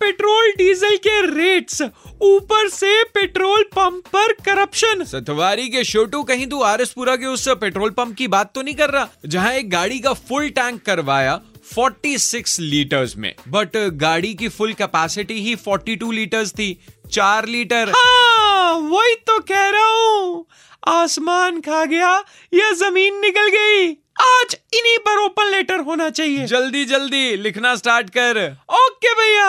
Petrol diesel के rates ऊपर से पेट्रोल पंप पर करप्शन सतवारी के छोटू कहीं तू आरएसपुरा के उस पेट्रोल पंप की बात तो नहीं कर रहा? जहाँ एक गाड़ी का फुल टैंक करवाया 46 लीटर्स में। बट गाड़ी की फुल कैपेसिटी ही 42 लीटर्स थी चार लीटर हाँ वही तो कह रहा हूँ। आसमान खा गया या ज़मीन निकल गई। आज इन्हीं पर ओपन लेटर होना चाहिए। जल्दी जल्दी लिखना स्टार्ट कर। ओके भैया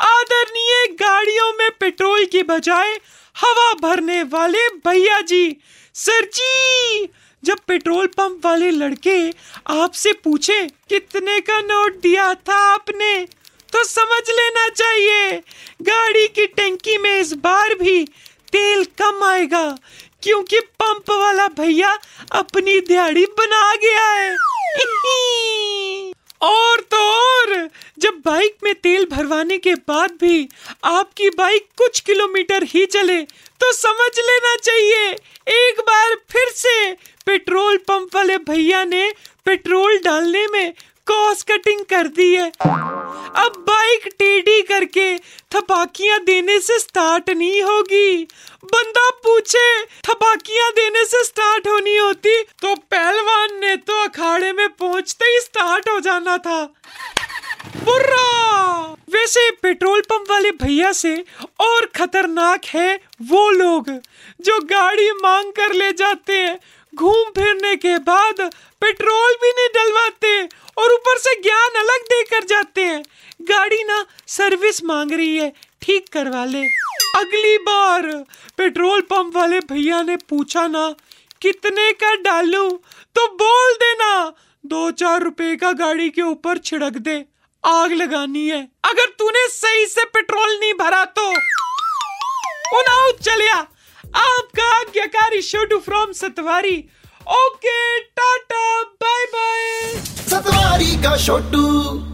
आदरणीय गाड़ियों में पेट्रोल की बजाय हवा भरने वाले भैया जी सर जी जब पेट्रोल पंप वाले लड़के आपसे पूछे कितने का नोट दिया था आपने तो समझ लेना चाहिए गाड़ी की टंकी में इस बार भी तेल कम आएगा क्योंकि पंप वाला भैया अपनी दिहाड़ी बना गया है। और तो और, जब बाइक में तेल भरवाने के बाद भी आपकी बाइक कुछ किलोमीटर ही चले तो समझ लेना चाहिए, एक बार फिर से पेट्रोल पंप वाले भैया ने पेट्रोल डालने में कॉस्ट कटिंग कर दी है। अब बाइक टेढ़ी करके थपाकियाँ देने से स्टार्ट नहीं होगी। बंदा पूछे, थपाकियाँ देने से स्टार्ट होनी होती तो पहलवान ने तो अखाड़े में पहुँचते ही स्टार्ट हो जाना था। बुर्रा वैसे पेट्रोल पंप वाले भैया से और खतरनाक है वो लोग, जो गाड़ी मांग कर ले जाते हैं। घूम फिरने के बाद पेट्रोल भी नहीं डलवाते और ऊपर से ज्ञान अलग देकर जाते हैं गाड़ी ना सर्विस मांग रही है, ठीक करवा ले। अगली बार पेट्रोल पंप वाले भैया ने पूछा ना, कितने का डालू? तो बोल देना दो चार रुपए का गाड़ी के ऊपर छिड़क दे, आग लगानी है। अगर तूने सही से पेट्रोल नहीं भरा तो। चलिया आपका आज्ञाकारी Chhotu from Satwari. Okay, tata bye bye Satwari का छोटू